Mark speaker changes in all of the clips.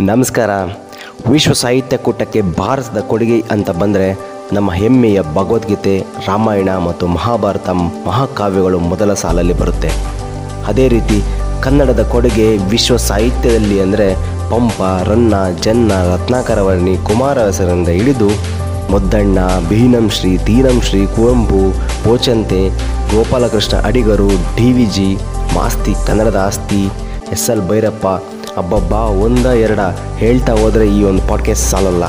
Speaker 1: ನಮಸ್ಕಾರ. ವಿಶ್ವ ಸಾಹಿತ್ಯ ಕೂಟಕ್ಕೆ ಭಾರತದ ಕೊಡುಗೆ ಅಂತ ಬಂದರೆ ನಮ್ಮ ಹೆಮ್ಮೆಯ ಭಗವದ್ಗೀತೆ, ರಾಮಾಯಣ ಮತ್ತು ಮಹಾಭಾರತ ಮಹಾಕಾವ್ಯಗಳು ಮೊದಲ ಸಾಲಲ್ಲಿ ಬರುತ್ತೆ. ಅದೇ ರೀತಿ ಕನ್ನಡದ ಕೊಡುಗೆ ವಿಶ್ವ ಸಾಹಿತ್ಯದಲ್ಲಿ ಅಂದರೆ ಪಂಪ, ರನ್ನ, ಜನ್ನ ರತ್ನಾಕರವರ್ಣಿ ಕುಮಾರವ್ಯಾಸರಿಂದ ಹಿಡಿದು ಶ್ರೀ, ತೀನಂ ಶ್ರೀ, ಕುವೆಂಪು ಪೋಚಂತೆ ಗೋಪಾಲಕೃಷ್ಣ ಅಡಿಗರು, ಡಿ ವಿ ಜಿ, ಮಾಸ್ತಿ, ಕನ್ನಡದ ಆಸ್ತಿ, ಎಸ್ ಎಲ್ ಭೈರಪ್ಪ ಅಬ್ಬಬ್ಬಾ ಒಂದ, ಎರಡ ಹೇಳ್ತಾ ಹೋದರೆ ಈ ಒಂದು ಪಾಡ್ಕಾಸ್ಟ್ ಸಾಲಲ್ಲ.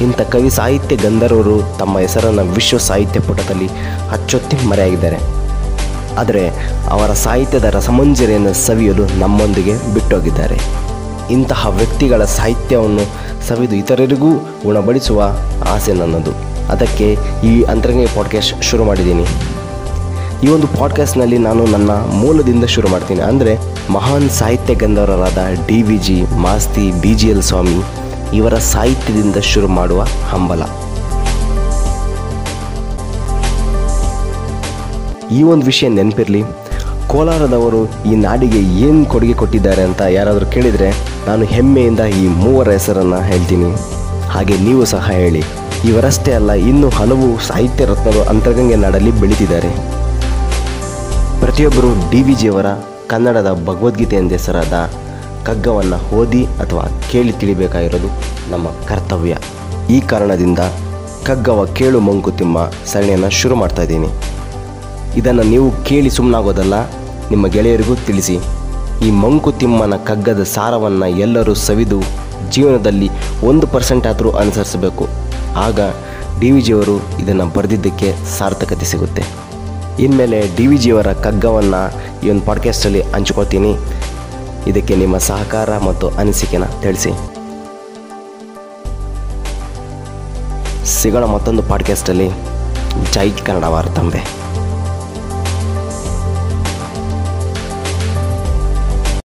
Speaker 1: ಇಂಥ ಕವಿ ಸಾಹಿತ್ಯ ಗಂಧರ್ವರು ತಮ್ಮ ಹೆಸರನ್ನು ವಿಶ್ವ ಸಾಹಿತ್ಯ ಪುಟದಲ್ಲಿ ಅಚ್ಚೊತ್ತಿ ಮರೆಯಾಗಿದ್ದಾರೆ. ಆದರೆ ಅವರ ಸಾಹಿತ್ಯದ ರಸಮಂಜರಿಯನ್ನು ಸವಿಯಲು ನಮ್ಮೊಂದಿಗೆ ಬಿಟ್ಟೋಗಿದ್ದಾರೆ. ಇಂತಹ ವ್ಯಕ್ತಿಗಳ ಸಾಹಿತ್ಯವನ್ನು ಸವಿದು ಇತರರಿಗೂ ಗುಣಪಡಿಸುವ ಆಸೆ ನನ್ನದು. ಅದಕ್ಕೆ ಈ ಅಂತರಂಗ ಪಾಡ್ಕಾಸ್ಟ್ ಶುರು ಮಾಡಿದ್ದೀನಿ. ಈ ಒಂದು ಪಾಡ್ಕಾಸ್ಟ್ನಲ್ಲಿ ನಾನು ನನ್ನ ಮೂಲದಿಂದ ಶುರು ಮಾಡ್ತೀನಿ. ಅಂದರೆ ಮಹಾನ್ ಸಾಹಿತ್ಯ ಗಂಧರ್ವರಾದ D V G, Masti, B G L Swami ಇವರ ಸಾಹಿತ್ಯದಿಂದ ಶುರು ಮಾಡುವ ಹಂಬಲ. ಈ ಒಂದು ವಿಷಯ ನೆನಪಿರಲಿ, ಕೋಲಾರದವರು ಈ ನಾಡಿಗೆ ಏನು ಕೊಡುಗೆ ಕೊಟ್ಟಿದ್ದಾರೆ ಅಂತ ಯಾರಾದರೂ ಕೇಳಿದರೆ ನಾನು ಹೆಮ್ಮೆಯಿಂದ ಈ ಮೂವರ ಹೆಸರನ್ನು ಹೇಳ್ತೀನಿ. ಹಾಗೆ ನೀವು ಸಹ ಹೇಳಿ. ಇವರಷ್ಟೇ ಅಲ್ಲ, ಇನ್ನೂ ಹಲವು ಸಾಹಿತ್ಯ ರತ್ನಗಳು ಅಂತರ್ಗಂಗೆ ನಾಡಲ್ಲಿ ಬೆಳೀತಿದ್ದಾರೆ. ಪ್ರತಿಯೊಬ್ಬರು ಡಿ ವಿ ಜಿಯವರ ಕನ್ನಡದ ಭಗವದ್ಗೀತೆ ಎಂದ ಹೆಸರಾದ ಕಗ್ಗವನ್ನು ಓದಿ ಅಥವಾ ಕೇಳಿ ತಿಳಿಬೇಕಾಗಿರೋದು ನಮ್ಮ ಕರ್ತವ್ಯ. ಈ ಕಾರಣದಿಂದ ಕಗ್ಗವ ಕೇಳು ಮಂಕುತಿಮ್ಮ ಸರಣಿಯನ್ನು ಶುರು ಮಾಡ್ತಾ ಇದ್ದೀನಿ. ಇದನ್ನು ನೀವು ಕೇಳಿ ಸುಮ್ಮನಾಗೋದಲ್ಲ ನಿಮ್ಮ ಗೆಳೆಯರಿಗೂ ತಿಳಿಸಿ. ಈ ಮಂಕುತಿಮ್ಮನ ಕಗ್ಗದ ಸಾರವನ್ನು ಎಲ್ಲರೂ ಸವಿದು ಜೀವನದಲ್ಲಿ ಒಂದು ಪರ್ಸೆಂಟ್ ಆದರೂ ಅನುಸರಿಸಬೇಕು. ಆಗ ಡಿ ವಿ ಜಿಯವರು ಇದನ್ನು ಬರೆದಿದ್ದಕ್ಕೆ ಸಾರ್ಥಕತೆ ಸಿಗುತ್ತೆ. ಇನ್ಮೇಲೆ ಡಿ ವಿ ಜಿಯವರ ಕಗ್ಗವನ್ನು ಈ ಒಂದು ಪಾಡ್ಕಾಸ್ಟಲ್ಲಿ ಹಂಚ್ಕೋತೀನಿ. ಇದಕ್ಕೆ ನಿಮ್ಮ ಸಹಕಾರ ಮತ್ತು ಅನಿಸಿಕೆನ ತಿಳಿಸಿ. ಸಿಗೋಣ ಮತ್ತೊಂದು ಪಾಡ್ಕಾಸ್ಟಲ್ಲಿ ಜೈ ಕನ್ನಡ ವಾರ್ತಾಂಬೆ